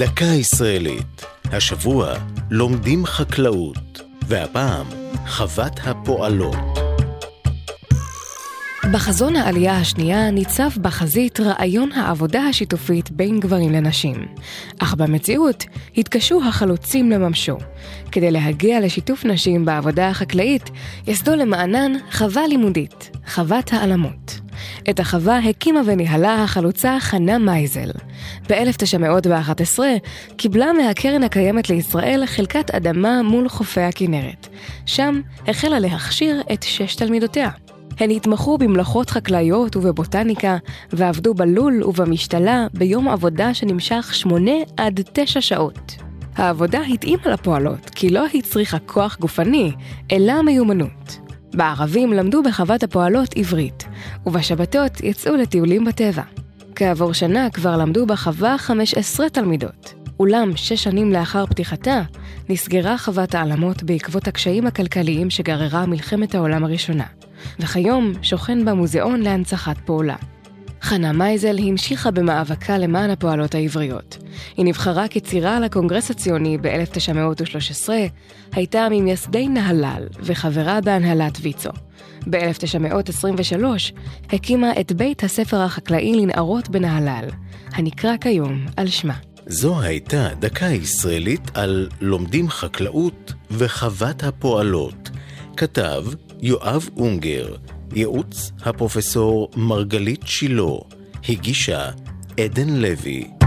דקה ישראלית. השבוע לומדים חקלאות, והפעם חוות הפועלות. בחזון העלייה השנייה ניצב בחזית רעיון העבודה השיתופית בין גברים לנשים. אך במציאות התקשו החלוצים לממשו. כדי להגיע לשיתוף נשים בעבודה החקלאית, יסדו למענן חווה לימודית, חוות העלמות. את החווה הקימה וניהלה החלוצה חנה מייזל. ב-1911 קיבלה מהקרן הקיימת לישראל חלקת אדמה מול חופי הכנרת. שם החלה להכשיר את שש תלמידותיה. הן התמחו במלאכות חקלאיות ובבוטניקה, ועבדו בלול ובמשתלה ביום עבודה שנמשך שמונה עד תשע שעות. העבודה התאימה לפועלות, כי לא הצריכה כוח גופני, אלא מיומנות. בערבים למדו בחוות הפועלות עברית, ובשבתות יצאו לטיולים בטבע. כעבור שנה כבר למדו בחווה 15 תלמידות. אולם שש שנים לאחר פתיחתה, נסגרה חוות העלמות בעקבות הקשיים הכלכליים שגררה מלחמת העולם הראשונה, וכיום שוכן בה מוזיאון להנצחת פעולה. חנה מייזל המשיכה במאבקה למען הפועלות העבריות. היא נבחרה כצירה לקונגרס הציוני ב-1913, הייתה ממייסדי נהלל וחברה בהנהלת ויצו. ב-1923 הקימה את בית הספר החקלאי לנערות בנהלל, הנקרא כיום על שמה. זו הייתה דקה ישראלית על לומדים חקלאות וחוות הפועלות. כתב יואב אונגר, ייעוץ הפרופסור מרגלית שילה, הגישה עדן לוי.